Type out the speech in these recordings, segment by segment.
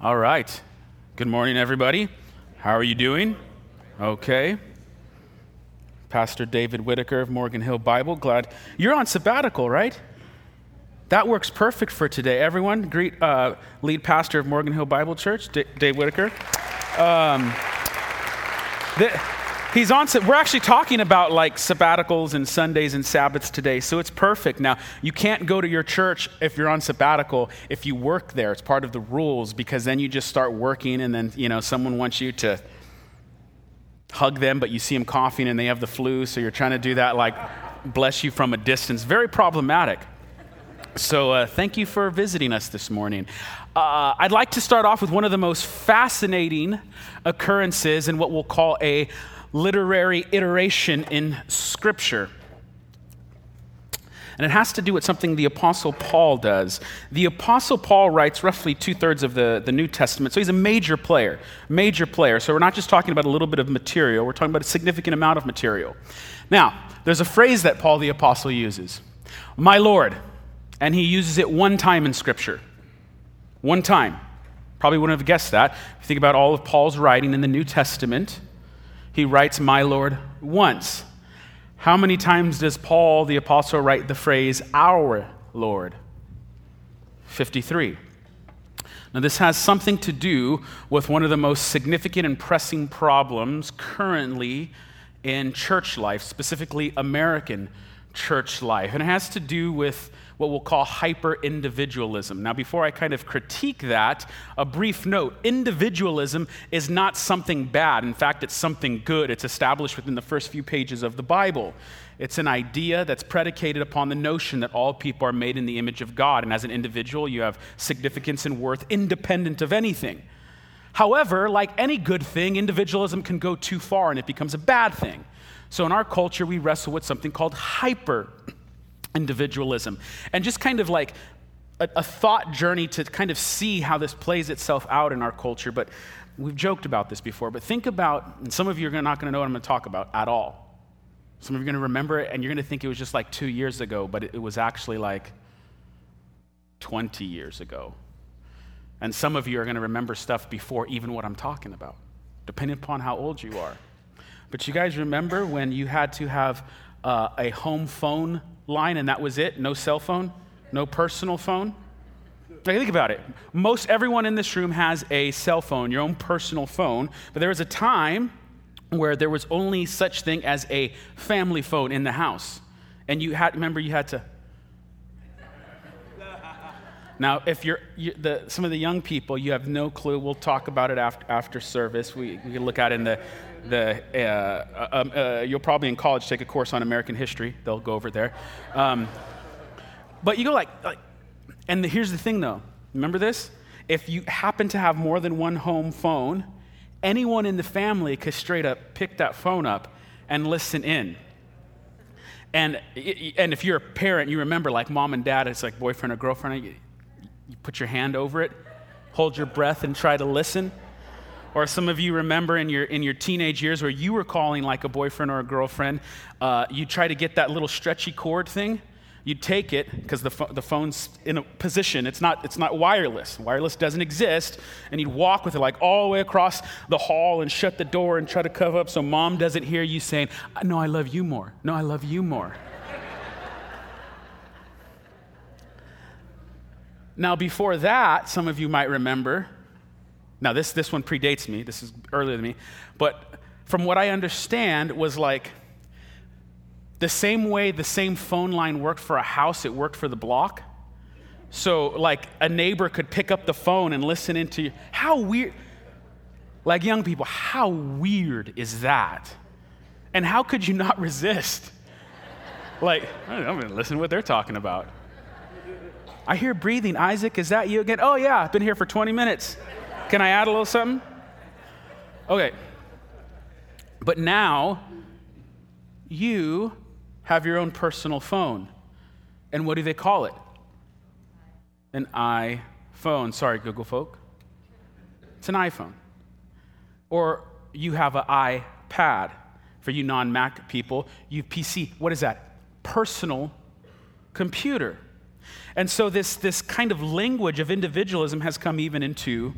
All right. Good morning, everybody. How are you doing? Okay. Pastor David Whitaker of Morgan Hill Bible. Glad you're on sabbatical, right? That works perfect for today. Everyone, greet uh, lead pastor of Morgan Hill Bible Church, D- Dave Whitaker. Um, the, He's on, we're actually talking about like sabbaticals and Sundays and Sabbaths today, so it's perfect. Now, you can't go to your church if you're on sabbatical if you work there. It's part of the rules because then you just start working and then, you know, someone wants you to hug them, but you see them coughing and they have the flu, so you're trying to do that like bless you from a distance. Very problematic. So, uh, thank you for visiting us this morning. Uh, I'd like to start off with one of the most fascinating occurrences in what we'll call a literary iteration in Scripture. And it has to do with something the Apostle Paul does. The Apostle Paul writes roughly two thirds of the, the New Testament, so he's a major player. Major player. So we're not just talking about a little bit of material, we're talking about a significant amount of material. Now, there's a phrase that Paul the Apostle uses My Lord. And he uses it one time in Scripture. One time. Probably wouldn't have guessed that. If you think about all of Paul's writing in the New Testament, he writes, My Lord, once. How many times does Paul the Apostle write the phrase, Our Lord? 53. Now, this has something to do with one of the most significant and pressing problems currently in church life, specifically American church life. And it has to do with what we'll call hyper individualism. Now, before I kind of critique that, a brief note individualism is not something bad. In fact, it's something good. It's established within the first few pages of the Bible. It's an idea that's predicated upon the notion that all people are made in the image of God, and as an individual, you have significance and worth independent of anything. However, like any good thing, individualism can go too far and it becomes a bad thing. So in our culture, we wrestle with something called hyper individualism. And just kind of like a, a, thought journey to kind of see how this plays itself out in our culture. But we've joked about this before, but think about, and some of you are not going to know what I'm going to talk about at all. Some of you are going to remember it, and you're going to think it was just like two years ago, but it, it was actually like 20 years ago. And some of you are going to remember stuff before even what I'm talking about, depending upon how old you are. But you guys remember when you had to have uh, a home phone line and that was it? No cell phone? No personal phone? think about it. Most everyone in this room has a cell phone, your own personal phone, but there was a time where there was only such thing as a family phone in the house. And you had, remember, you had to. Now, if you're you, the, some of the young people, you have no clue. We'll talk about it after, after service. We, we can look at it in the the, uh, um, uh, you'll probably in college take a course on American history. They'll go over there. Um, but you go like, like and the, here's the thing though. Remember this? If you happen to have more than one home phone, anyone in the family could straight up pick that phone up and listen in. And, and if you're a parent, you remember like mom and dad, it's like boyfriend or girlfriend, you, put your hand over it, hold your breath, and try to listen. Or some of you remember in your, in your teenage years where you were calling like a boyfriend or a girlfriend, uh, you try to get that little stretchy cord thing. You'd take it because the, the phone's in a position. It's not, it's not wireless. Wireless doesn't exist. And you'd walk with it like all the way across the hall and shut the door and try to cover up so mom doesn't hear you saying, No, I love you more. No, I love you more. Now, before that, some of you might remember, now, this, this one predates me, this is earlier than me, but from what I understand, was like the same way the same phone line worked for a house, it worked for the block. So, like, a neighbor could pick up the phone and listen into you. how weird, like young people, how weird is that? And how could you not resist? Like, I'm gonna listen to what they're talking about. I hear breathing. Isaac, is that you again? Oh, yeah, I've been here for 20 minutes. Can I add a little something? Okay. But now, you have your own personal phone. And what do they call it? An iPhone. Sorry, Google folk. It's an iPhone. Or you have an iPad. For you non Mac people, you PC. What is that? Personal computer. And so this, this kind of language of individualism has come even into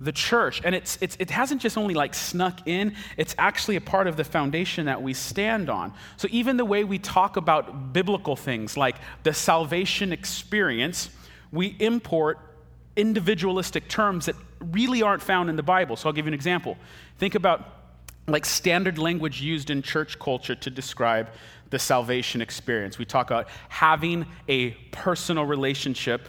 the church. And it's, it's, it hasn't just only like snuck in, it's actually a part of the foundation that we stand on. So even the way we talk about biblical things like the salvation experience, we import individualistic terms that really aren't found in the Bible. So I'll give you an example. Think about like standard language used in church culture to describe the salvation experience. We talk about having a personal relationship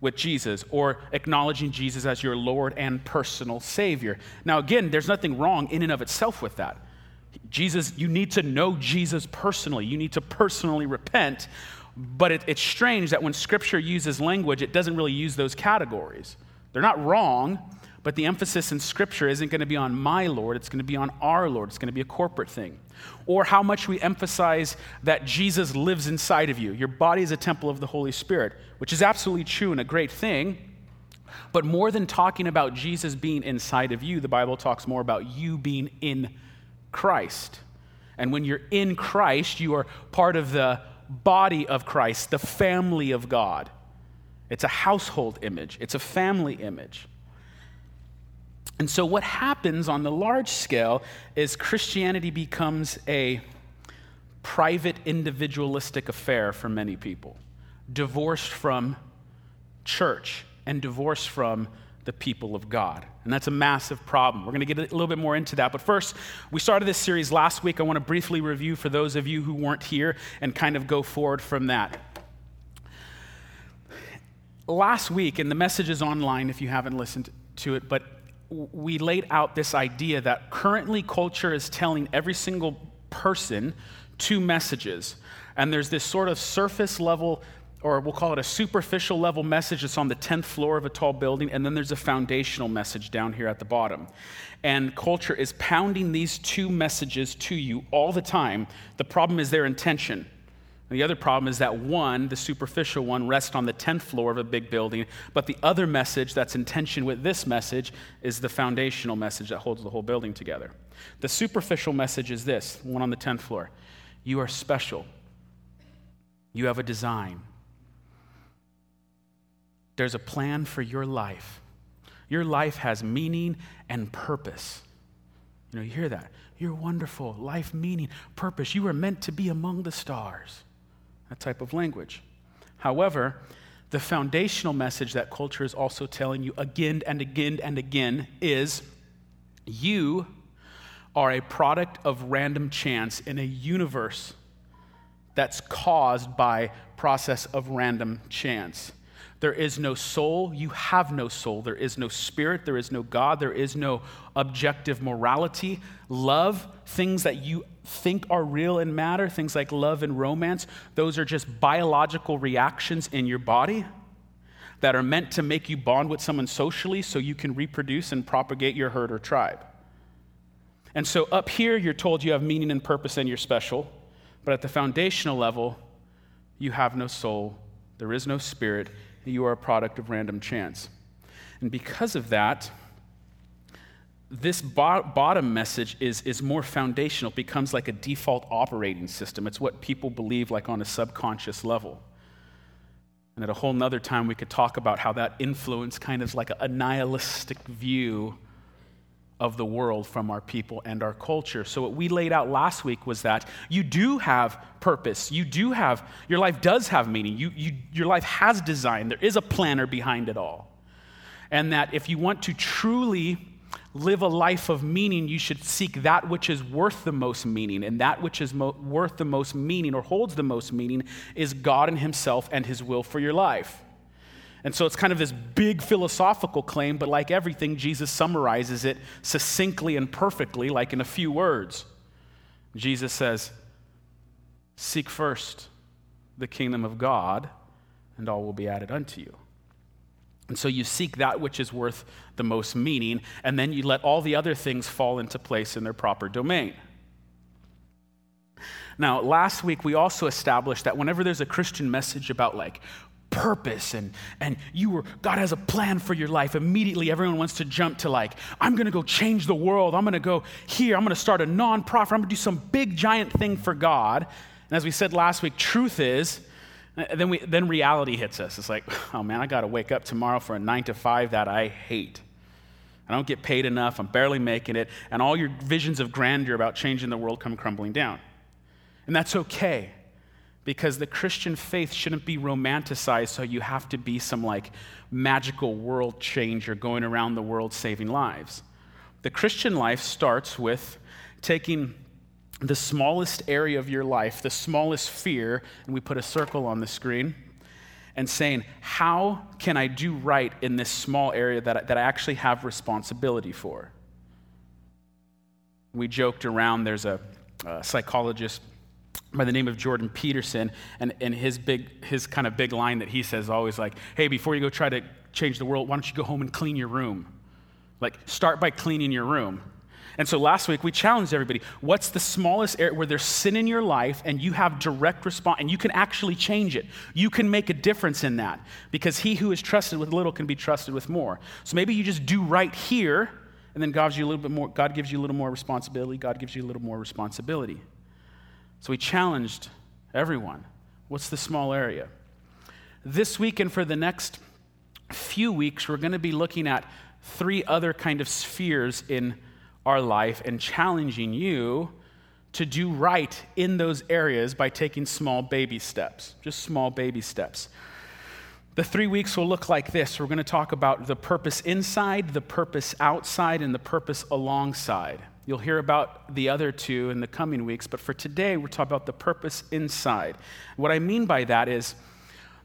with Jesus or acknowledging Jesus as your Lord and personal Savior. Now, again, there's nothing wrong in and of itself with that. Jesus, you need to know Jesus personally. You need to personally repent. But it, it's strange that when Scripture uses language, it doesn't really use those categories. They're not wrong, but the emphasis in Scripture isn't going to be on my Lord, it's going to be on our Lord. It's going to be a corporate thing. Or how much we emphasize that Jesus lives inside of you. Your body is a temple of the Holy Spirit, which is absolutely true and a great thing. But more than talking about Jesus being inside of you, the Bible talks more about you being in Christ. And when you're in Christ, you are part of the body of Christ, the family of God. It's a household image, it's a family image. And so, what happens on the large scale is Christianity becomes a private, individualistic affair for many people, divorced from church and divorced from the people of God. And that's a massive problem. We're going to get a little bit more into that. But first, we started this series last week. I want to briefly review for those of you who weren't here and kind of go forward from that. Last week, and the message is online if you haven't listened to it, but we laid out this idea that currently culture is telling every single person two messages. And there's this sort of surface level, or we'll call it a superficial level message that's on the 10th floor of a tall building, and then there's a foundational message down here at the bottom. And culture is pounding these two messages to you all the time. The problem is their intention. And the other problem is that one, the superficial one, rests on the 10th floor of a big building, but the other message that's in tension with this message is the foundational message that holds the whole building together. The superficial message is this one on the 10th floor You are special, you have a design, there's a plan for your life. Your life has meaning and purpose. You know, you hear that. You're wonderful, life meaning, purpose. You were meant to be among the stars that type of language. However, the foundational message that culture is also telling you again and again and again is you are a product of random chance in a universe that's caused by process of random chance. There is no soul. You have no soul. There is no spirit. There is no God. There is no objective morality. Love, things that you think are real and matter, things like love and romance, those are just biological reactions in your body that are meant to make you bond with someone socially so you can reproduce and propagate your herd or tribe. And so up here, you're told you have meaning and purpose and you're special. But at the foundational level, you have no soul, there is no spirit, you are a product of random chance. And because of that, this bo- bottom message is, is more foundational, becomes like a default operating system. It's what people believe, like on a subconscious level. And at a whole nother time, we could talk about how that influence kind of like a nihilistic view of the world from our people and our culture. So, what we laid out last week was that you do have purpose. You do have, your life does have meaning. You, you, your life has design. There is a planner behind it all. And that if you want to truly live a life of meaning, you should seek that which is worth the most meaning. And that which is mo- worth the most meaning or holds the most meaning is God and Himself and His will for your life. And so it's kind of this big philosophical claim, but like everything, Jesus summarizes it succinctly and perfectly, like in a few words. Jesus says, Seek first the kingdom of God, and all will be added unto you. And so you seek that which is worth the most meaning, and then you let all the other things fall into place in their proper domain. Now, last week we also established that whenever there's a Christian message about like purpose and, and you were god has a plan for your life immediately everyone wants to jump to like i'm to go change the world i'm to go here i'm to start a nonprofit i'm to do some big giant thing for god and as we said last week truth is then, we, then reality hits us. It's like, oh man, I got to wake up tomorrow for a nine to five that I hate. I don't get paid enough. I'm barely making it. And all your visions of grandeur about changing the world come crumbling down. And that's okay because the Christian faith shouldn't be romanticized so you have to be some like magical world changer going around the world saving lives. The Christian life starts with taking the smallest area of your life, the smallest fear, and we put a circle on the screen, and saying, How can I do right in this small area that that I actually have responsibility for? We joked around, there's a, a psychologist by the name of Jordan Peterson, and, and his, big, his kind of big line that he says always like, hey, before you go try to change the world, why don't you go home and clean your room? Like, start by cleaning your room. And so last week we challenged everybody what's the smallest area where there's sin in your life and you have direct response and you can actually change it? You can make a difference in that because he who is trusted with little can be trusted with more. So maybe you just do right here and then God gives you a little bit more, God gives you a little more responsibility, God gives you a little more responsibility. So we challenged everyone what's the small area? This week and for the next few weeks, we're going to be looking at three other kind of spheres in our life and challenging you to do right in those areas by taking small baby steps, just small baby steps. The three weeks will look like this. We're going to talk about the purpose inside, the purpose outside, and the purpose alongside. You'll hear about the other two in the coming weeks, but for today, we're talking about the purpose inside. What I mean by that is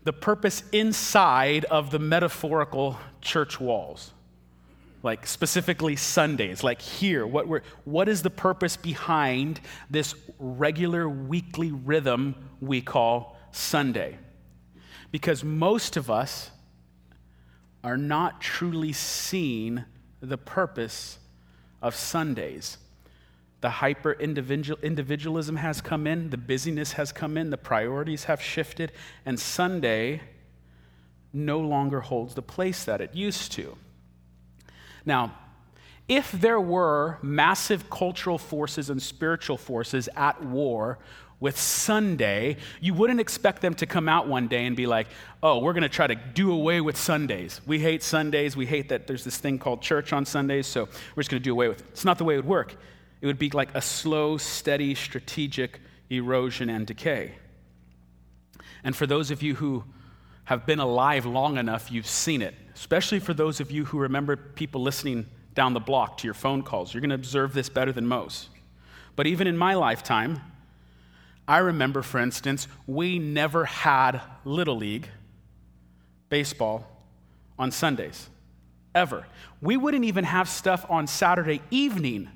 the purpose inside of the metaphorical church walls like specifically Sundays, like here, what, we're, what is the purpose behind this regular weekly rhythm we call Sunday? Because most of us are not truly seeing the purpose of Sundays. The hyper individual individualism has come in, the busyness has come in, the priorities have shifted, and Sunday no longer holds the place that it used to. Now, if there were massive cultural forces and spiritual forces at war with Sunday, you wouldn't expect them to come out one day and be like, oh, we're going to try to do away with Sundays. We hate Sundays. We hate that there's this thing called church on Sundays, so we're just going to do away with it. It's not the way it would work. It would be like a slow, steady, strategic erosion and decay. And for those of you who have been alive long enough, you've seen it especially for those of you who remember people listening down the block to your phone calls. You're going to observe this better than most. But even in my lifetime, I remember, for instance, we never had Little League baseball on Sundays, ever. We wouldn't even have stuff on Saturday evening.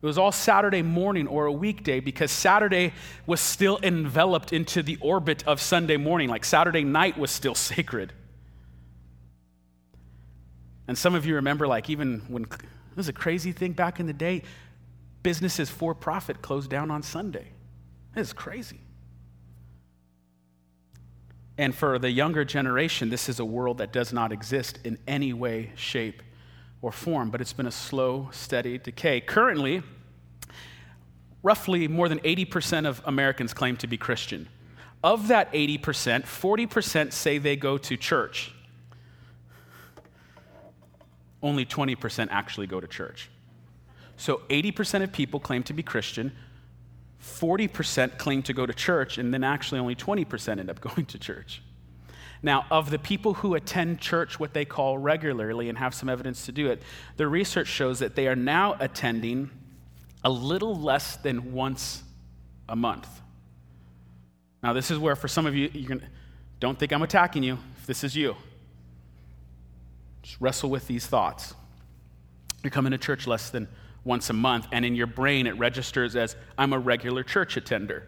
It was all Saturday morning or a weekday because Saturday was still enveloped into the orbit of Sunday morning. Like Saturday night was still sacred. And some of you remember, like, even when it was a crazy thing back in the day, businesses for profit closed down on Sunday. It's crazy. And for the younger generation, this is a world that does not exist in any way, shape, or form, but it's been a slow, steady decay. Currently, roughly more than 80% of Americans claim to be Christian. Of that 80%, 40% say they go to church only 20% actually go to church. So 80% of people claim to be Christian, 40% claim to go to church, and then actually only 20% end up going to church. Now, of the people who attend church what they call regularly and have some evidence to do it, the research shows that they are now attending a little less than once a month. Now, this is where for some of you, you can, don't think I'm attacking you if this is you. Just wrestle with these thoughts. You're coming to church less than once a month, and in your brain it registers as, I'm a regular church attender.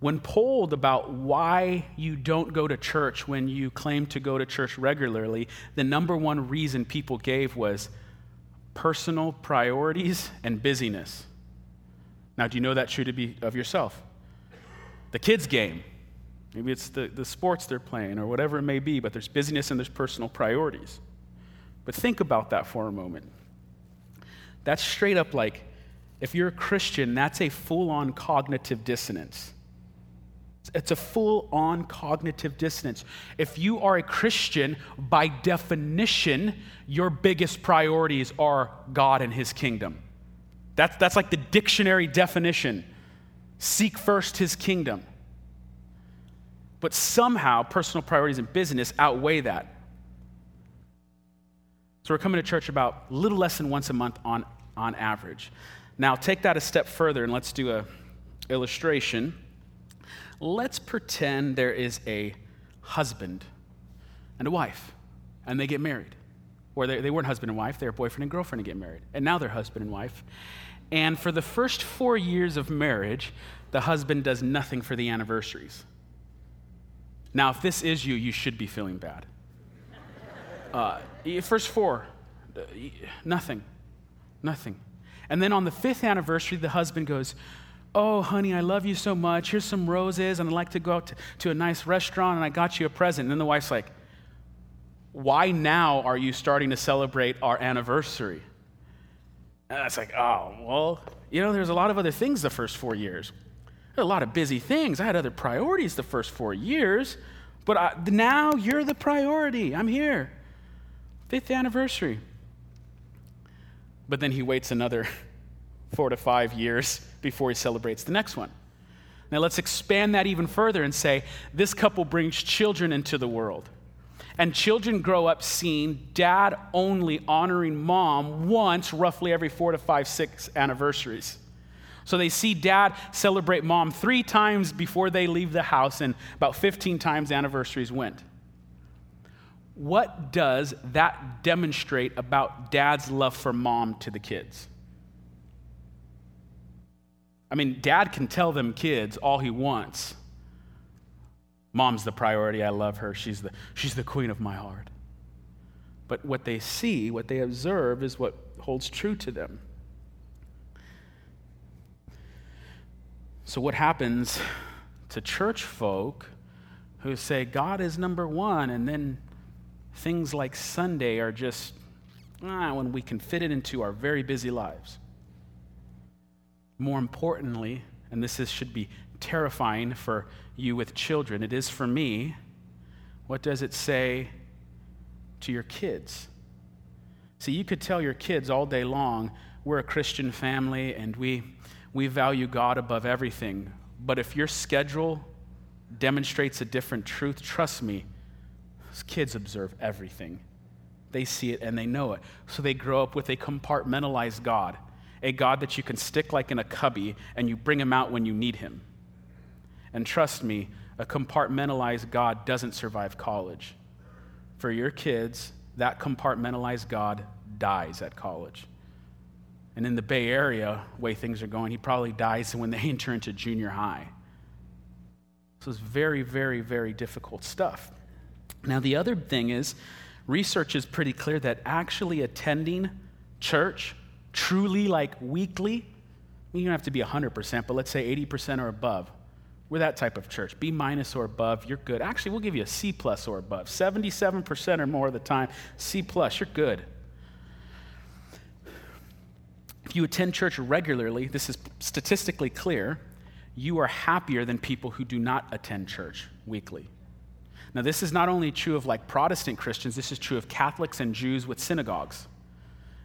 When polled about why you don't go to church when you claim to go to church regularly, the number one reason people gave was personal priorities and busyness. Now, do you know that true to be of yourself? The kids' game, Maybe it's the, the sports they're playing or whatever it may be, but there's busyness and there's personal priorities. But think about that for a moment. That's straight up like, if you're a Christian, that's a full on cognitive dissonance. It's a full on cognitive dissonance. If you are a Christian, by definition, your biggest priorities are God and His kingdom. That's, that's like the dictionary definition. Seek first His kingdom. But somehow, personal priorities in business outweigh that. So we're coming to church about a little less than once a month on, on average. Now, take that a step further and let's do a illustration. Let's pretend there is a husband and a wife, and they get married. Or they, they weren't husband and wife, they were boyfriend and girlfriend and get married. And now they're husband and wife. And for the first four years of marriage, the husband does nothing for the anniversaries. Now, if this is you, you should be feeling bad. Uh, first four, nothing. Nothing. And then on the fifth anniversary, the husband goes, Oh, honey, I love you so much. Here's some roses, and I'd like to go out to, to a nice restaurant, and I got you a present. And then the wife's like, Why now are you starting to celebrate our anniversary? And it's like, Oh, well, you know, there's a lot of other things the first four years. A lot of busy things. I had other priorities the first four years, but I, now you're the priority. I'm here. Fifth anniversary. But then he waits another four to five years before he celebrates the next one. Now let's expand that even further and say this couple brings children into the world. And children grow up seeing dad only honoring mom once, roughly every four to five, six anniversaries. So they see dad celebrate mom three times before they leave the house, and about 15 times anniversaries went. What does that demonstrate about dad's love for mom to the kids? I mean, dad can tell them kids all he wants. Mom's the priority. I love her. She's the, she's the queen of my heart. But what they see, what they observe, is what holds true to them. So, what happens to church folk who say God is number one, and then things like Sunday are just ah, when we can fit it into our very busy lives? More importantly, and this is, should be terrifying for you with children, it is for me, what does it say to your kids? See, you could tell your kids all day long, we're a Christian family and we, we value God above everything. But if your schedule demonstrates a different truth, trust me, kids observe everything. They see it and they know it. So they grow up with a compartmentalized God a God that you can stick like in a cubby and you bring him out when you need him. And trust me, a compartmentalized God doesn't survive college. For your kids, that compartmentalized God dies at college. And in the Bay Area, way things are going, he probably dies when they enter into junior high. So it's very, very, very difficult stuff. Now, the other thing is, research is pretty clear that actually attending church truly like weekly, you don't have to be 100%, but let's say 80% or above. We're that type of church. B minus or above, you're good. Actually, we'll give you a C plus or above. 77% or more of the time, C plus, you're good. If you attend church regularly, this is statistically clear, you are happier than people who do not attend church weekly. Now, this is not only true of like Protestant Christians, this is true of Catholics and Jews with synagogues.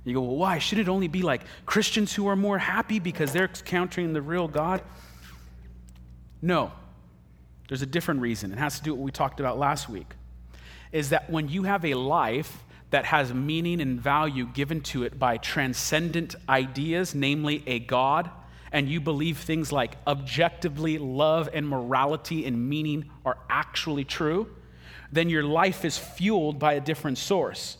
You go, well, why? Should it only be like Christians who are more happy because they're countering the real God? No. There's a different reason. It has to do with what we talked about last week. Is that when you have a life that has meaning and value given to it by transcendent ideas, namely a God, and you believe things like objectively love and morality and meaning are actually true, then your life is fueled by a different source.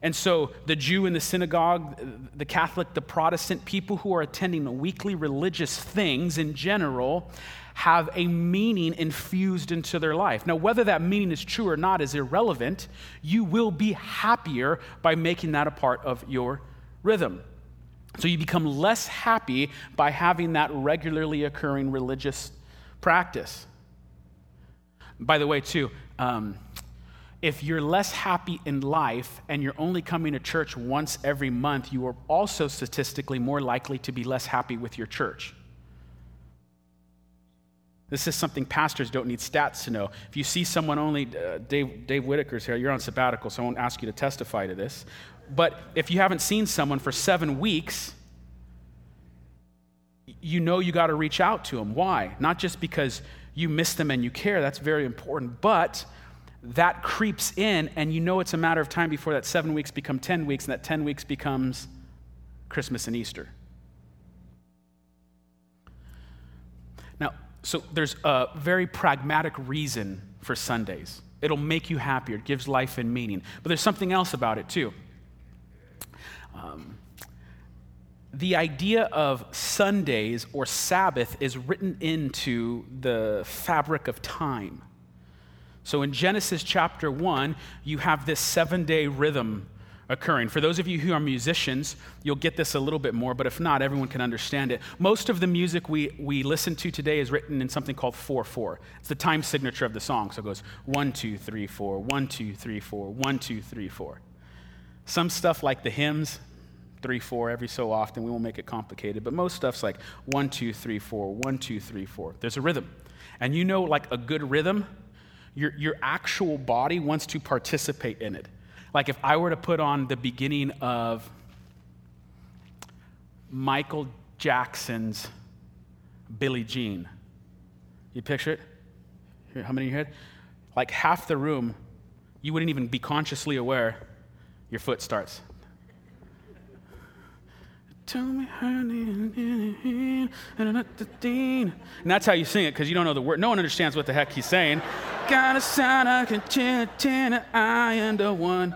And so, the Jew in the synagogue, the Catholic, the Protestant, people who are attending weekly religious things in general have a meaning infused into their life. Now, whether that meaning is true or not is irrelevant. You will be happier by making that a part of your rhythm. So, you become less happy by having that regularly occurring religious practice. By the way, too, um, if you're less happy in life and you're only coming to church once every month, you are also statistically more likely to be less happy with your church. This is something pastors don't need stats to know. If you see someone only, uh, Dave, Dave Whitaker's here, you're on sabbatical, so I won't ask you to testify to this. But if you haven't seen someone for seven weeks, you know you got to reach out to them. Why? Not just because you miss them and you care, that's very important, but that creeps in, and you know it's a matter of time before that seven weeks become 10 weeks, and that 10 weeks becomes Christmas and Easter. Now, so there's a very pragmatic reason for Sundays. It'll make you happier, it gives life and meaning. But there's something else about it, too. Um, the idea of Sundays or Sabbath is written into the fabric of time. So in Genesis chapter 1, you have this seven day rhythm occurring. For those of you who are musicians, you'll get this a little bit more, but if not, everyone can understand it. Most of the music we, we listen to today is written in something called 4 4. It's the time signature of the song. So it goes 1, 2, 3, 4, 1, 2, 3, 4, 1, 2, 3, 4. Some stuff like the hymns, 3, 4 every so often. We won't make it complicated, but most stuff's like 1, 2, 3, 4, 1, 2, 3, 4. There's a rhythm. And you know, like a good rhythm, your, your actual body wants to participate in it. Like if I were to put on the beginning of Michael Jackson's Billie Jean, you picture it? Here, how many in your head? Like half the room, you wouldn't even be consciously aware your foot starts. And that's how you sing it because you don't know the word. No one understands what the heck he's saying. Got a sound I can ten, I and a one.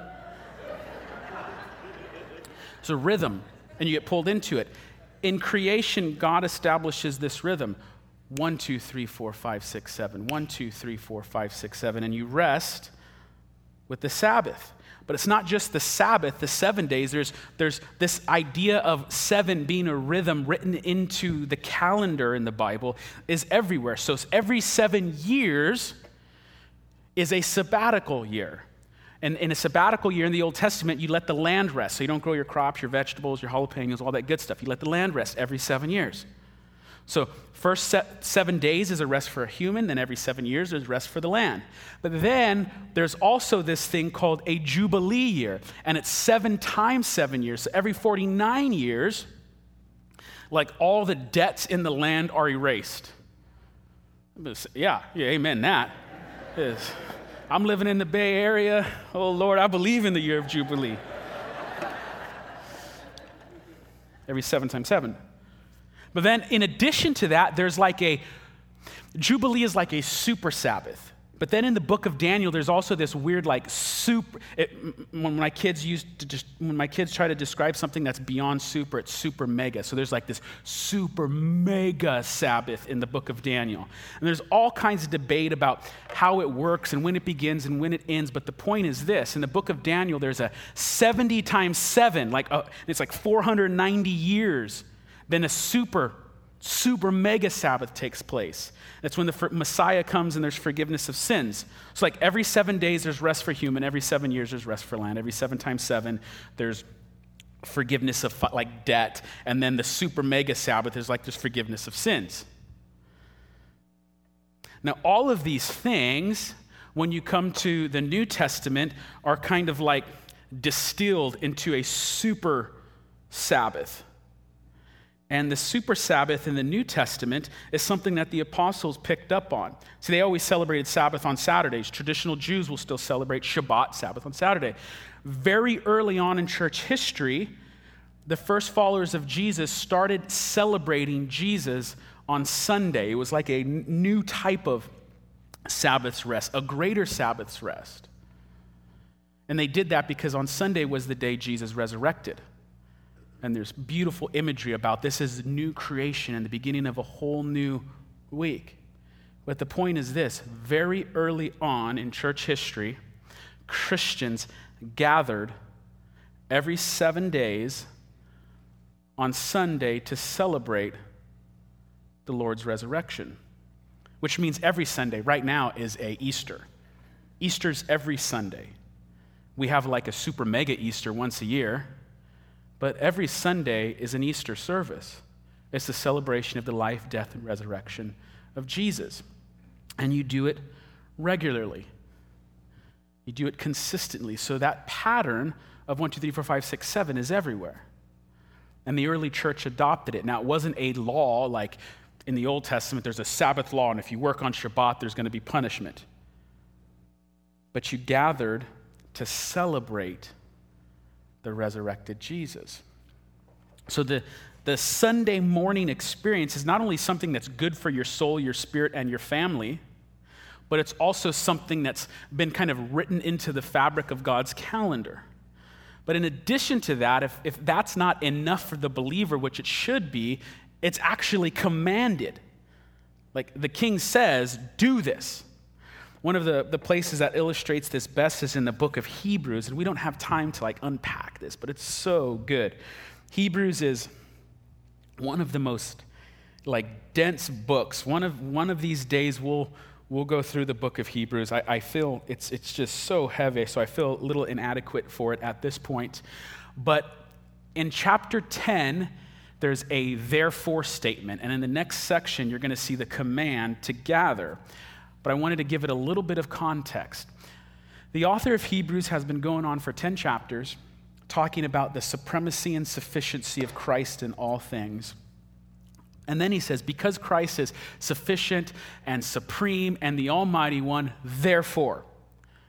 It's a rhythm, and you get pulled into it. In creation, God establishes this rhythm one, two, three, four, five, six, seven. One, two, three, four, five, six, seven. And you rest with the Sabbath. But it's not just the Sabbath, the seven days. There's, there's this idea of seven being a rhythm written into the calendar in the Bible is everywhere. So every seven years is a sabbatical year. And in a sabbatical year in the Old Testament, you let the land rest. So you don't grow your crops, your vegetables, your jalapenos, all that good stuff. You let the land rest every seven years. So, first seven days is a rest for a human, then every seven years there's rest for the land. But then there's also this thing called a Jubilee year, and it's seven times seven years. So, every 49 years, like all the debts in the land are erased. Yeah, yeah, amen, that. Is, I'm living in the Bay Area. Oh, Lord, I believe in the year of Jubilee. every seven times seven. But then, in addition to that, there's like a Jubilee is like a super Sabbath. But then in the book of Daniel, there's also this weird, like, super. It, when my kids used to just, when my kids try to describe something that's beyond super, it's super mega. So there's like this super mega Sabbath in the book of Daniel. And there's all kinds of debate about how it works and when it begins and when it ends. But the point is this in the book of Daniel, there's a 70 times 7, like, a, it's like 490 years then a super, super mega Sabbath takes place. That's when the Messiah comes and there's forgiveness of sins. It's like every seven days there's rest for human, every seven years there's rest for land, every seven times seven there's forgiveness of like debt, and then the super mega Sabbath is like there's forgiveness of sins. Now, all of these things, when you come to the New Testament, are kind of like distilled into a super Sabbath. And the super Sabbath in the New Testament is something that the apostles picked up on. See, they always celebrated Sabbath on Saturdays. Traditional Jews will still celebrate Shabbat, Sabbath on Saturday. Very early on in church history, the first followers of Jesus started celebrating Jesus on Sunday. It was like a new type of Sabbath's rest, a greater Sabbath's rest. And they did that because on Sunday was the day Jesus resurrected and there's beautiful imagery about this as new creation and the beginning of a whole new week. But the point is this very early on in church history, Christians gathered every seven days on Sunday to celebrate the Lord's resurrection, which means every Sunday right now is a Easter. Easter's every Sunday. We have like a super mega Easter once a year but every Sunday is an Easter service. It's the celebration of the life, death, and resurrection of Jesus. And you do it regularly. You do it consistently. So that pattern of 1, 2, 3, 4, 5, 6, 7 is everywhere. And the early church adopted it. Now, it wasn't a law like in the Old Testament, there's a Sabbath law, and if you work on Shabbat, there's going to be punishment. But you gathered to celebrate the resurrected Jesus. So the, the Sunday morning experience is not only something that's good for your soul, your spirit, and your family, but it's also something that's been kind of written into the fabric of God's calendar. But in addition to that, if, if that's not enough for the believer, which it should be, it's actually commanded. Like the king says, do this. One of the, the places that illustrates this best is in the book of Hebrews, and we don't have time to like unpack this, but it's so good. Hebrews is one of the most like dense books. One of one of these days we'll we'll go through the book of Hebrews. I, I feel it's it's just so heavy, so I feel a little inadequate for it at this point. But in chapter 10, there's a therefore statement. And in the next section, you're going to see the command to gather but I wanted to give it a little bit of context. The author of Hebrews has been going on for 10 chapters talking about the supremacy and sufficiency of Christ in all things. And then he says, because Christ is sufficient and supreme and the Almighty One, therefore,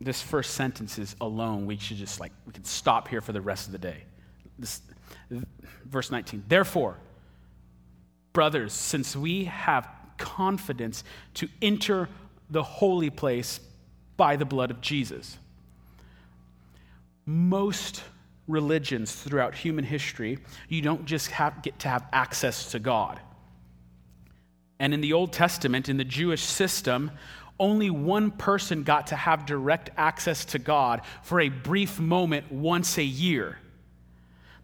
this first sentence is alone, we should just like, we could stop here for the rest of the day. This, verse 19. Therefore, brothers, since we have confidence to enter the holy place by the blood of Jesus, most religions throughout human history, you don't just have, get to have access to God. And in the Old Testament, in the Jewish system, only one person got to have direct access to God for a brief moment once a year.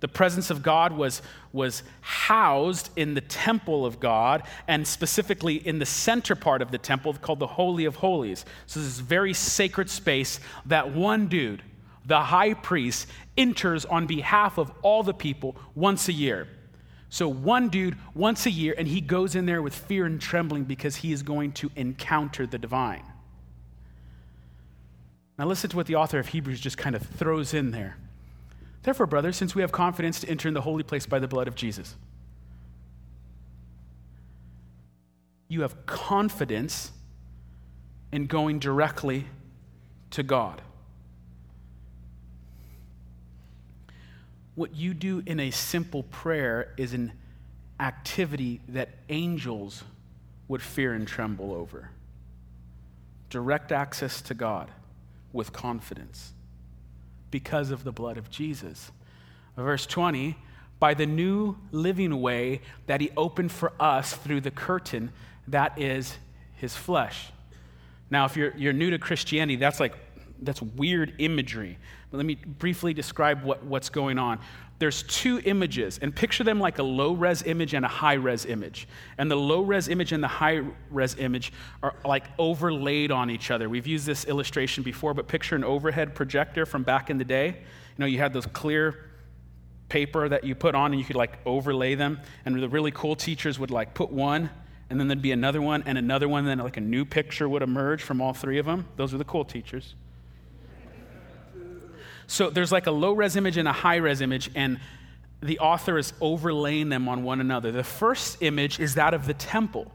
The presence of God was, was housed in the temple of God, and specifically in the center part of the temple called the Holy of Holies. So, this is very sacred space that one dude, the high priest, enters on behalf of all the people once a year. So, one dude once a year, and he goes in there with fear and trembling because he is going to encounter the divine. Now, listen to what the author of Hebrews just kind of throws in there. Therefore, brothers, since we have confidence to enter in the holy place by the blood of Jesus, you have confidence in going directly to God. What you do in a simple prayer is an activity that angels would fear and tremble over. Direct access to God with confidence because of the blood of Jesus. Verse 20 by the new living way that he opened for us through the curtain that is his flesh. Now, if you're, you're new to Christianity, that's like that's weird imagery. Let me briefly describe what, what's going on. There's two images, and picture them like a low res image and a high res image. And the low res image and the high res image are like overlaid on each other. We've used this illustration before, but picture an overhead projector from back in the day. You know, you had those clear paper that you put on and you could like overlay them. And the really cool teachers would like put one and then there'd be another one and another one, and then like a new picture would emerge from all three of them. Those were the cool teachers. So there's like a low res image and a high res image, and the author is overlaying them on one another. The first image is that of the temple.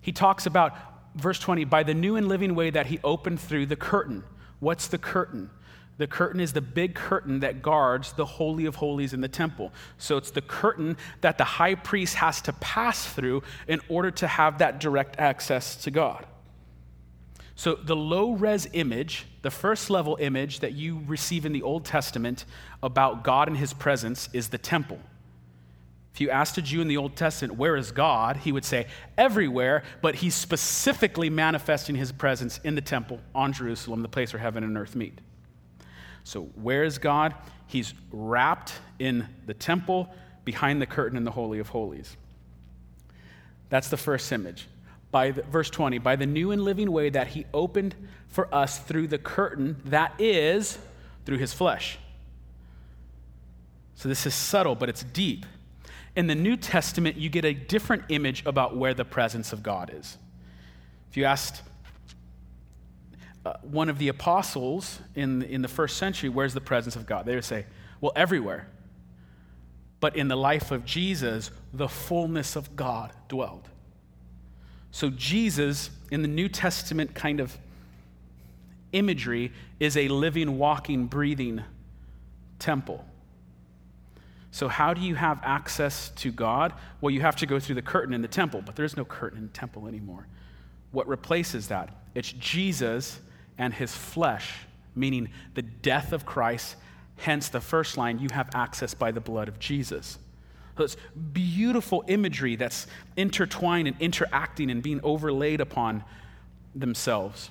He talks about, verse 20, by the new and living way that he opened through the curtain. What's the curtain? The curtain is the big curtain that guards the Holy of Holies in the temple. So it's the curtain that the high priest has to pass through in order to have that direct access to God. So, the low res image, the first level image that you receive in the Old Testament about God and his presence is the temple. If you asked a Jew in the Old Testament, where is God? He would say, everywhere, but he's specifically manifesting his presence in the temple on Jerusalem, the place where heaven and earth meet. So, where is God? He's wrapped in the temple behind the curtain in the Holy of Holies. That's the first image. By the, verse 20, by the new and living way that he opened for us through the curtain, that is, through his flesh. So this is subtle, but it's deep. In the New Testament, you get a different image about where the presence of God is. If you asked uh, one of the apostles in, in the first century, where's the presence of God? They would say, well, everywhere. But in the life of Jesus, the fullness of God dwelled. So, Jesus, in the New Testament kind of imagery, is a living, walking, breathing temple. So, how do you have access to God? Well, you have to go through the curtain in the temple, but there's no curtain in the temple anymore. What replaces that? It's Jesus and his flesh, meaning the death of Christ Hence, the first line, you have access by the blood of Jesus. It's beautiful imagery that's intertwined and interacting and being overlaid upon themselves.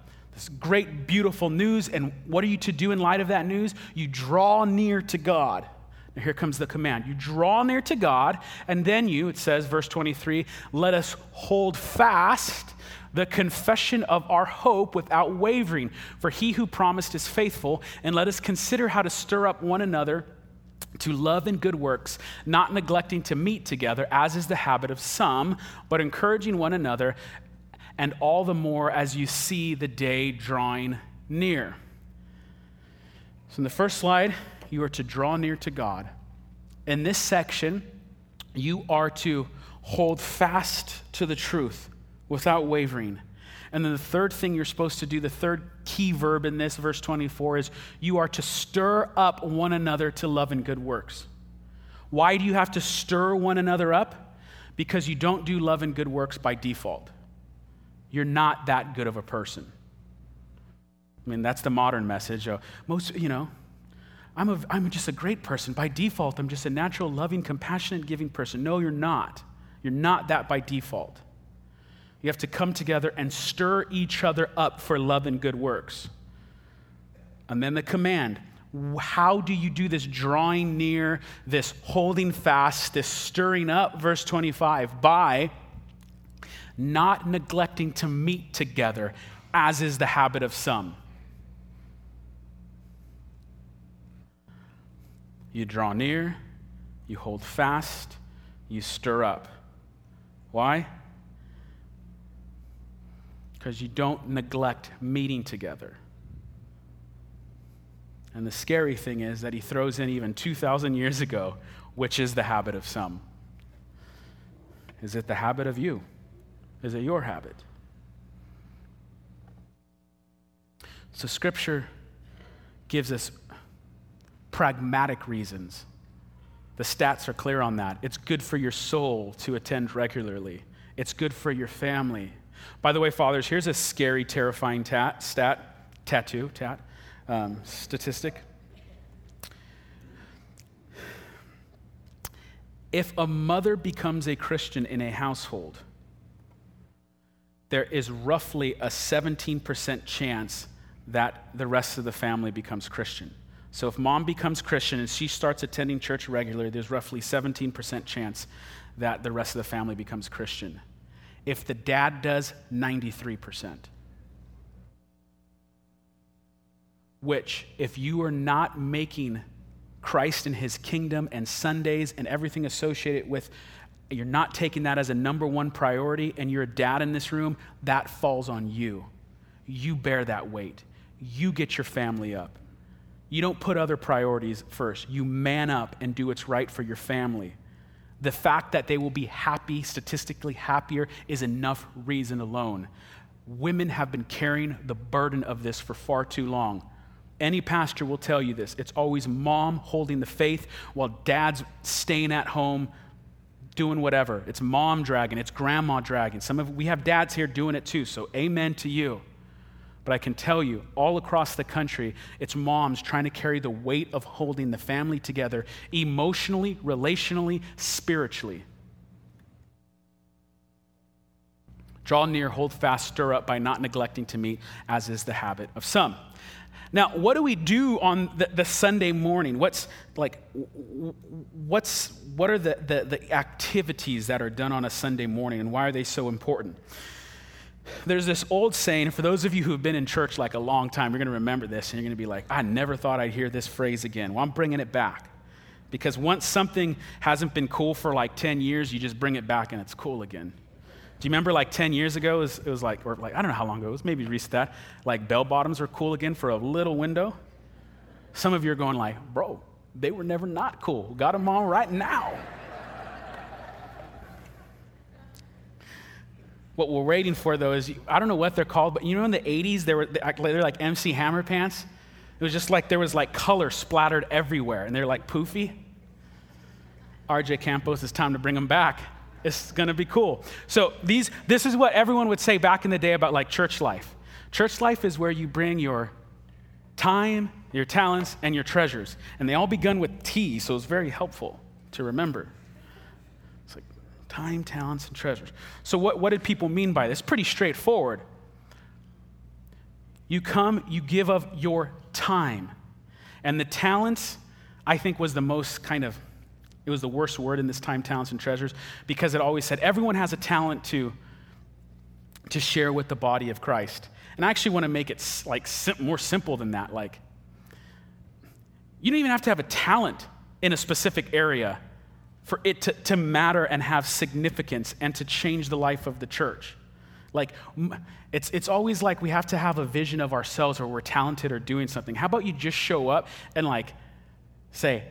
This great, beautiful news. And what are you to do in light of that news? You draw near to God. Now, here comes the command. You draw near to God, and then you, it says, verse 23, let us hold fast the confession of our hope without wavering. For he who promised is faithful, and let us consider how to stir up one another to love and good works, not neglecting to meet together, as is the habit of some, but encouraging one another, and all the more as you see the day drawing near. So, in the first slide, you are to draw near to God. In this section, you are to hold fast to the truth without wavering. And then the third thing you're supposed to do, the third key verb in this, verse 24, is you are to stir up one another to love and good works. Why do you have to stir one another up? Because you don't do love and good works by default you're not that good of a person. I mean, that's the modern message. Uh, most, you know, I'm, a, I'm just a great person. By default, I'm just a natural, loving, compassionate, giving person. No, you're not. You're not that by default. You have to come together and stir each other up for love and good works. And then the command how do you do this drawing near, this holding fast, this stirring up? Verse 25 by not neglecting to meet together, as is the habit of some. You draw near, you hold fast, you stir up. Why? Because you don't neglect meeting together. And the scary thing is that he throws in even 2,000 years ago, which is the habit of some. Is it the habit of you? Is it your habit? So, Scripture gives us pragmatic reasons. The stats are clear on that. It's good for your soul to attend regularly, it's good for your family. By the way, fathers, here's a scary, terrifying tat, stat, tattoo, tat, um, statistic. If a mother becomes a Christian in a household, there is roughly a 17% chance that the rest of the family becomes Christian. So if mom becomes Christian and she starts attending church regularly, there's roughly 17% chance that the rest of the family becomes Christian. If the dad does, 93%. Which, if you are not making Christ and his kingdom and Sundays and everything associated with you're not taking that as a number one priority, and you're a dad in this room, that falls on you. You bear that weight. You get your family up. You don't put other priorities first. You man up and do what's right for your family. the fact that they will be happy, statistically happier, is enough reason alone. Women have been carrying the burden of this for far too long. Any pastor will tell you this. It's always mom holding the faith while dad's staying at home doing whatever. It's mom dragging, it's grandma dragging. Some of we have dads here doing it too. So amen to you. But I can tell you, all across the country, it's moms trying to carry the weight of holding the family together emotionally, relationally, spiritually. Draw near, hold fast, stir up by not neglecting to meet, as is the habit of some. Now, what do we do on the, the Sunday morning? What's like, what's, what are the, the, the activities that are done on a Sunday morning and why are they so important? There's this old saying, for those of you who have been in church like a long time, you're going to remember this and you're going to be like, I never thought I'd hear this phrase again. Well, I'm bringing it back. Because once something hasn't been cool for like 10 years, you just bring it back and it's cool again. Do you remember like 10 years ago, it was, it was, like, or like, I don't know how long ago, it was maybe recent that, like bell bottoms were cool again for a little window? Some of you are going like, bro, they were never not cool. Got them on right now. what we're waiting for though is, I don't know what they're called, but you know in the 80s, they were, they're like MC Hammer pants? It was just like there was like color splattered everywhere and they're like poofy. RJ Campos, it's time to bring them back. It's going to be cool. So these, this is what everyone would say back in the day about like church life. Church life is where you bring your time, your talents, and your treasures. And they all begun with T, so it's very helpful to remember. It's like time, talents, and treasures. So what, what did people mean by this? Pretty straightforward. You come, you give of your time. And the talents, I think, was the most kind of it was the worst word in this time, talents and treasures, because it always said everyone has a talent to, to share with the body of Christ. And I actually want to make it like more simple than that. Like, you don't even have to have a talent in a specific area for it to, to matter and have significance and to change the life of the church. Like, it's, it's always like we have to have a vision of ourselves or we're talented or doing something. How about you just show up and, like, say,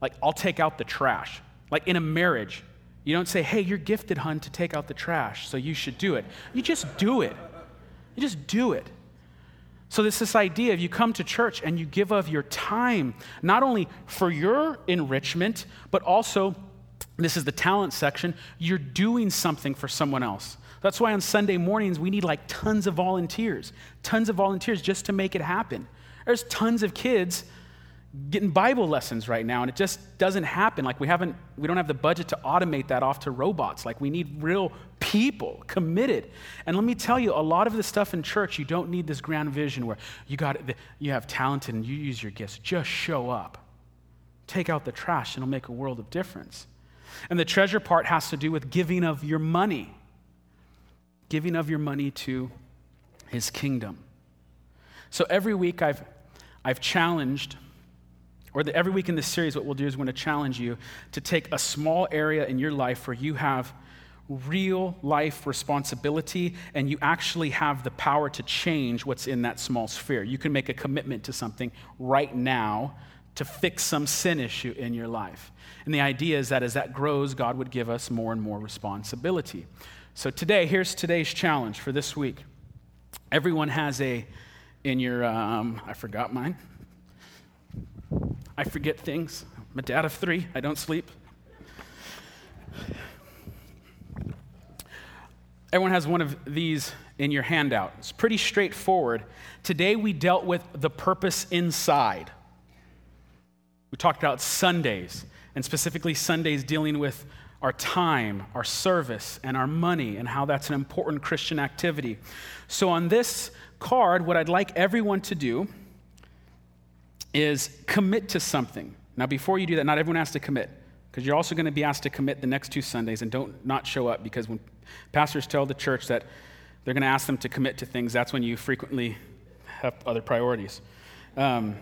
like, I'll take out the trash. Like in a marriage, you don't say, hey, you're gifted, hun, to take out the trash, so you should do it. You just do it. You just do it. So, this this idea of you come to church and you give of your time, not only for your enrichment, but also, this is the talent section, you're doing something for someone else. That's why on Sunday mornings we need like tons of volunteers, tons of volunteers just to make it happen. There's tons of kids getting Bible lessons right now, and it just doesn't happen. Like, we haven't, we don't have the budget to automate that off to robots. Like, we need real people committed. And let me tell you, a lot of the stuff in church, you don't need this grand vision where you got, you have talented and you use your gifts. Just show up. Take out the trash, and it'll make a world of difference. And the treasure part has to do with giving of your money, giving of your money to his kingdom. So every week I've, I've challenged or every week in this series, what we'll do is we're going to challenge you to take a small area in your life where you have real life responsibility and you actually have the power to change what's in that small sphere. You can make a commitment to something right now to fix some sin issue in your life. And the idea is that as that grows, God would give us more and more responsibility. So today, here's today's challenge for this week. Everyone has a, in your, um, I forgot mine. I forget things. I'm a dad of three, I don't sleep. Everyone has one of these in your handout. It's pretty straightforward. Today we dealt with the purpose inside. We talked about Sundays, and specifically Sundays dealing with our time, our service, and our money, and how that's an important Christian activity. So, on this card, what I'd like everyone to do is commit to something. Now, before you do that, not everyone has to commit, because you're also going to be asked to commit the next two Sundays and don't not show up because when pastors tell the church that they're going to ask them to commit to things, that's when you frequently have other priorities. Um,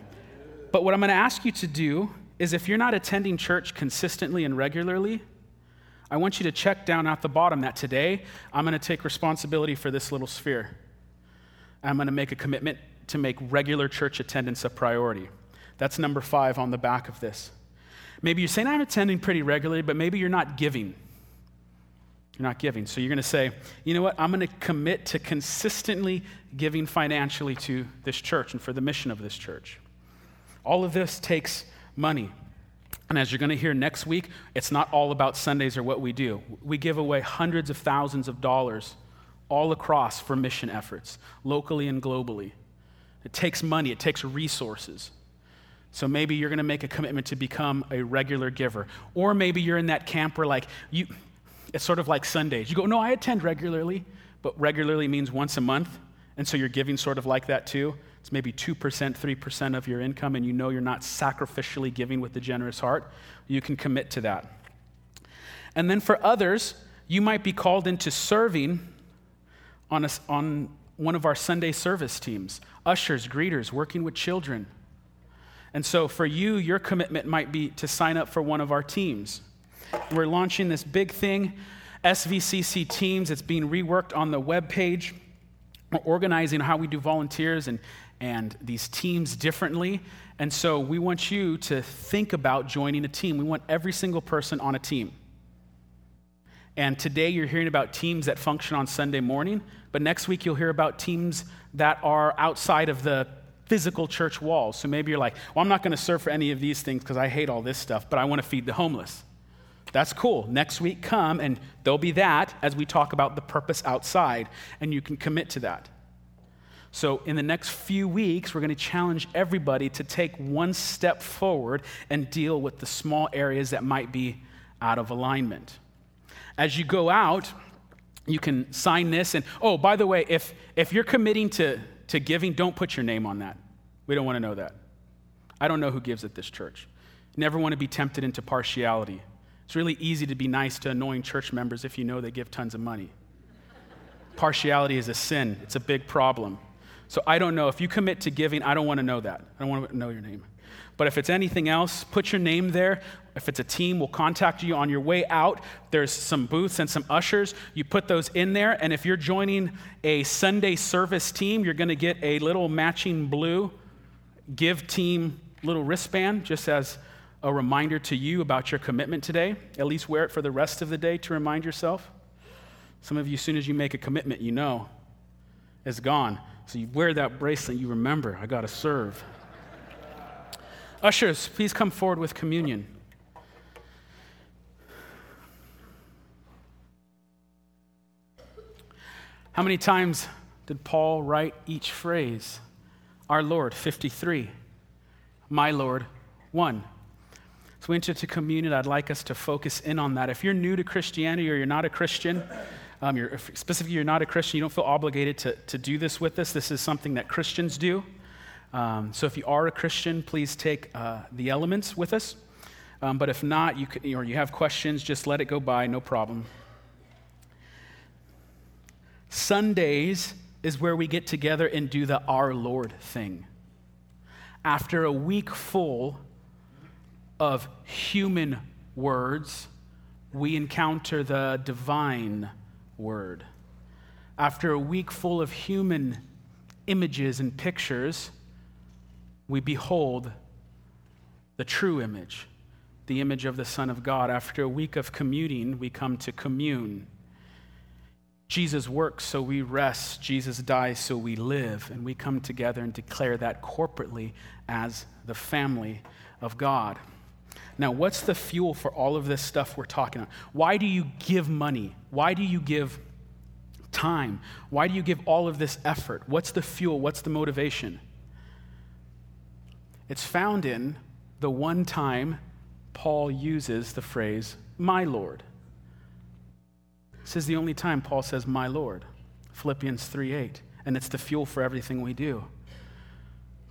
but what I'm going to ask you to do is if you're not attending church consistently and regularly, I want you to check down at the bottom that today I'm going to take responsibility for this little sphere. I'm going to make a commitment to make regular church attendance a priority. That's number five on the back of this. Maybe you're saying, I'm attending pretty regularly, but maybe you're not giving. You're not giving. So you're going to say, you know what? I'm going to commit to consistently giving financially to this church and for the mission of this church. All of this takes money. And as you're going to hear next week, it's not all about Sundays or what we do. We give away hundreds of thousands of dollars all across for mission efforts, locally and globally. It takes money, it takes resources. So maybe you're going to make a commitment to become a regular giver. Or maybe you're in that camp where, like, you, it's sort of like Sundays. You go, no, I attend regularly, but regularly means once a month. And so you're giving sort of like that too. It's maybe 2%, 3% of your income, and you know you're not sacrificially giving with a generous heart. You can commit to that. And then for others, you might be called into serving on, a, on one of our Sunday service teams ushers, greeters, working with children. And so for you, your commitment might be to sign up for one of our teams. We're launching this big thing, SVCC Teams. It's being reworked on the web page. We're organizing how we do volunteers and, and these teams differently. And so we want you to think about joining a team. We want every single person on a team. And today you're hearing about teams that function on Sunday morning, but next week you'll hear about teams that are outside of the physical church walls. So maybe you're like, well, I'm not going to serve for any of these things because I hate all this stuff, but I want to feed the homeless. That's cool. Next week, come and there'll be that as we talk about the purpose outside, and you can commit to that. So, in the next few weeks, we're going to challenge everybody to take one step forward and deal with the small areas that might be out of alignment. As you go out, you can sign this. And oh, by the way, if, if you're committing to, to giving, don't put your name on that. We don't want to know that. I don't know who gives at this church. Never want to be tempted into partiality. It's really easy to be nice to annoying church members if you know they give tons of money. Partiality is a sin, it's a big problem. So I don't know. If you commit to giving, I don't want to know that. I don't want to know your name. But if it's anything else, put your name there. If it's a team, we'll contact you on your way out. There's some booths and some ushers. You put those in there. And if you're joining a Sunday service team, you're going to get a little matching blue give team little wristband just as a reminder to you about your commitment today. At least wear it for the rest of the day to remind yourself. Some of you, as soon as you make a commitment, you know it's gone. So you wear that bracelet, you remember, I got to serve. Ushers, please come forward with communion. How many times did Paul write each phrase? Our Lord, 53. My Lord, 1. So we enter to communion. I'd like us to focus in on that. If you're new to Christianity or you're not a Christian, um, you're, specifically you're not a Christian, you don't feel obligated to, to do this with us. This is something that Christians do. Um, so if you are a Christian, please take uh, the elements with us. Um, but if not, you or you have questions, just let it go by, no problem. Sundays is where we get together and do the Our Lord thing. After a week full of human words, we encounter the divine word. After a week full of human images and pictures, we behold the true image, the image of the Son of God. After a week of commuting, we come to commune. Jesus works, so we rest. Jesus dies, so we live. And we come together and declare that corporately as the family of God. Now, what's the fuel for all of this stuff we're talking about? Why do you give money? Why do you give time? Why do you give all of this effort? What's the fuel? What's the motivation? It's found in the one time Paul uses the phrase, my Lord. This is the only time Paul says, my Lord. Philippians 3 8. And it's the fuel for everything we do.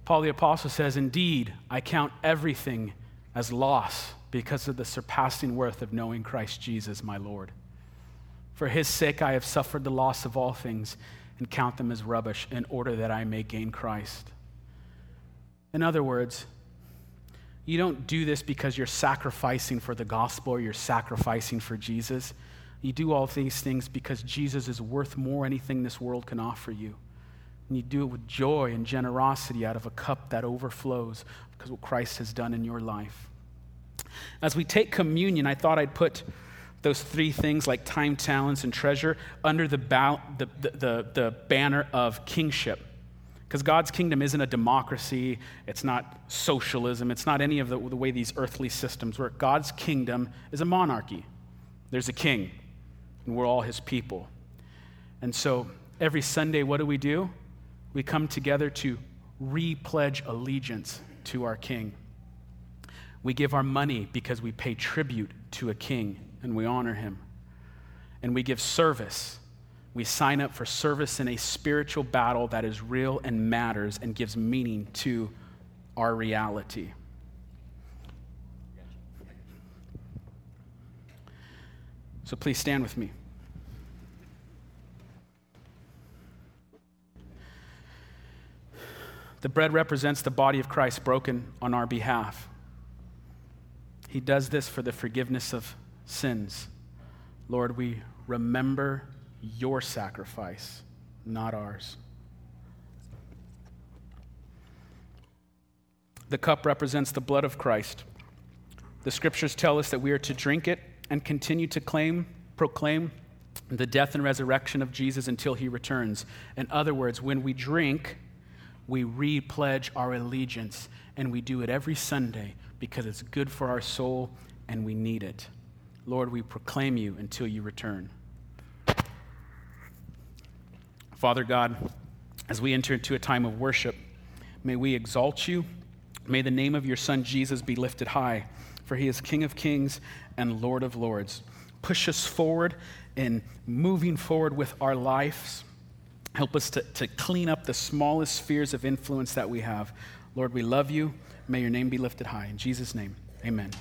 Paul the Apostle says, Indeed, I count everything as loss because of the surpassing worth of knowing Christ Jesus, my Lord. For his sake, I have suffered the loss of all things and count them as rubbish in order that I may gain Christ. In other words, you don't do this because you're sacrificing for the gospel or you're sacrificing for Jesus. You do all these things because Jesus is worth more anything this world can offer you. And you do it with joy and generosity out of a cup that overflows because what Christ has done in your life. As we take communion, I thought I'd put those three things like time, talents, and treasure under the, ba- the, the, the, the banner of kingship. Because God's kingdom isn't a democracy, it's not socialism, it's not any of the, the way these earthly systems work. God's kingdom is a monarchy. There's a king, and we're all his people. And so every Sunday, what do we do? We come together to re pledge allegiance to our king. We give our money because we pay tribute to a king and we honor him. And we give service we sign up for service in a spiritual battle that is real and matters and gives meaning to our reality. So please stand with me. The bread represents the body of Christ broken on our behalf. He does this for the forgiveness of sins. Lord, we remember your sacrifice, not ours. The cup represents the blood of Christ. The scriptures tell us that we are to drink it and continue to claim, proclaim the death and resurrection of Jesus until he returns. In other words, when we drink, we re pledge our allegiance, and we do it every Sunday because it's good for our soul and we need it. Lord, we proclaim you until you return. Father God, as we enter into a time of worship, may we exalt you. May the name of your Son Jesus be lifted high, for he is King of kings and Lord of lords. Push us forward in moving forward with our lives. Help us to, to clean up the smallest spheres of influence that we have. Lord, we love you. May your name be lifted high. In Jesus' name, amen.